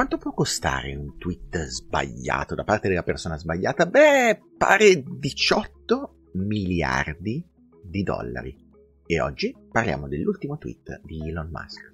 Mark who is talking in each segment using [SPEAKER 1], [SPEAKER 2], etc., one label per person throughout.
[SPEAKER 1] Quanto può costare un tweet sbagliato da parte della persona sbagliata? Beh, pare 18 miliardi di dollari. E oggi parliamo dell'ultimo tweet di Elon Musk.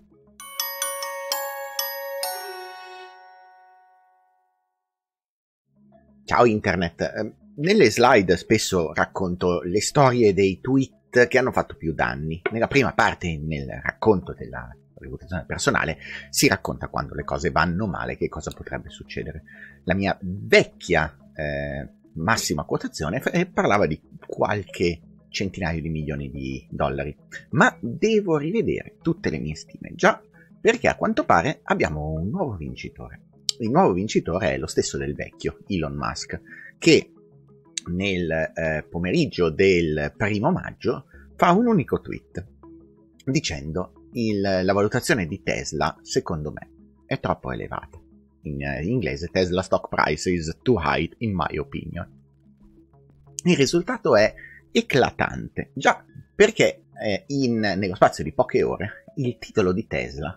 [SPEAKER 1] Ciao Internet, ehm, nelle slide spesso racconto le storie dei tweet che hanno fatto più danni. Nella prima parte, nel racconto della reputazione personale, si racconta quando le cose vanno male, che cosa potrebbe succedere. La mia vecchia eh, massima quotazione f- parlava di qualche centinaio di milioni di dollari, ma devo rivedere tutte le mie stime già perché a quanto pare abbiamo un nuovo vincitore il nuovo vincitore è lo stesso del vecchio, Elon Musk, che nel eh, pomeriggio del primo maggio fa un unico tweet dicendo il, la valutazione di Tesla secondo me è troppo elevata. In, in inglese Tesla stock price is too high in my opinion. Il risultato è eclatante, già perché eh, in, nello spazio di poche ore il titolo di Tesla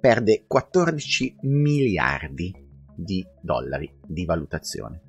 [SPEAKER 1] perde 14 miliardi di dollari di valutazione.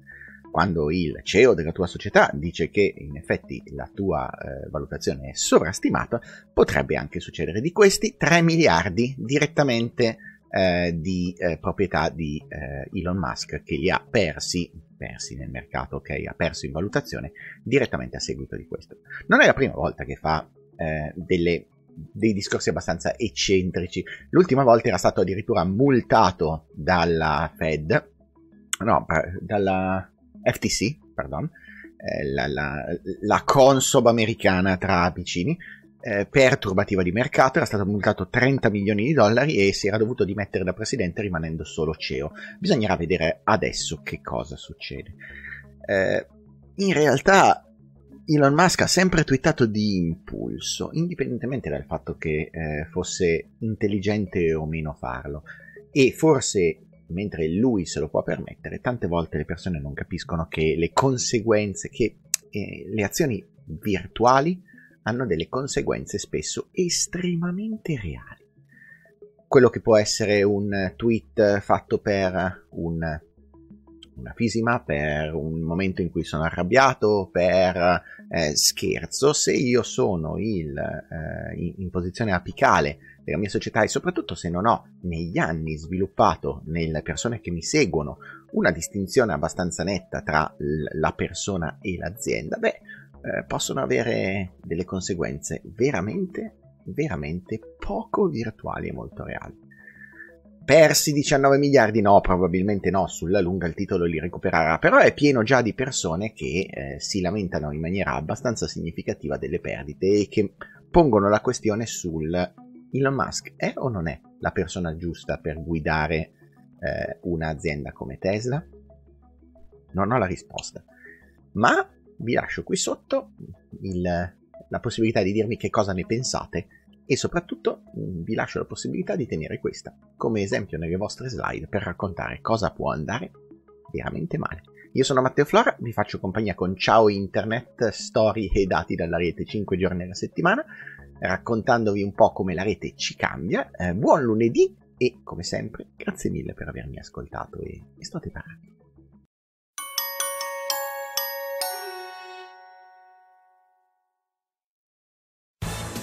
[SPEAKER 1] Quando il CEO della tua società dice che in effetti la tua eh, valutazione è sovrastimata, potrebbe anche succedere di questi 3 miliardi direttamente eh, di eh, proprietà di eh, Elon Musk che li ha persi, persi nel mercato, ok, ha perso in valutazione direttamente a seguito di questo. Non è la prima volta che fa eh, delle dei discorsi abbastanza eccentrici. L'ultima volta era stato addirittura multato dalla Fed, no, dalla FTC, pardon, eh, la, la, la, Consob americana tra vicini, eh, per turbativa di mercato, era stato multato 30 milioni di dollari e si era dovuto dimettere da presidente rimanendo solo CEO. Bisognerà vedere adesso che cosa succede. Eh, in realtà Elon Musk ha sempre twittato di impulso, indipendentemente dal fatto che eh, fosse intelligente o meno farlo. E forse, mentre lui se lo può permettere, tante volte le persone non capiscono che le conseguenze, che eh, le azioni virtuali hanno delle conseguenze spesso estremamente reali. Quello che può essere un tweet fatto per un una fisima, per un momento in cui sono arrabbiato, per eh, scherzo, se io sono il, eh, in, in, posizione apicale della mia società e soprattutto se non ho negli anni sviluppato nelle persone che mi seguono una distinzione abbastanza netta tra l- la persona e l'azienda, beh, eh, possono avere delle conseguenze veramente, veramente poco virtuali e molto reali. Persi 19 miliardi? No, probabilmente no, sulla lunga il titolo li recupererà, però è pieno già di persone che eh, si lamentano in maniera abbastanza significativa delle perdite e che pongono la questione sul Elon Musk è o non è la persona giusta per guidare eh, un'azienda come Tesla? Non ho la risposta, ma vi lascio qui sotto il, la possibilità di dirmi che cosa ne pensate e soprattutto mm, vi lascio la possibilità di tenere questa come esempio nelle vostre slide per raccontare cosa può andare veramente male. Io sono Matteo Flora, vi faccio compagnia con Ciao Internet, storie e dati dalla rete 5 giorni alla settimana, raccontandovi un po' come la rete ci cambia. Eh, buon lunedì e come sempre grazie mille per avermi ascoltato e, e state parati.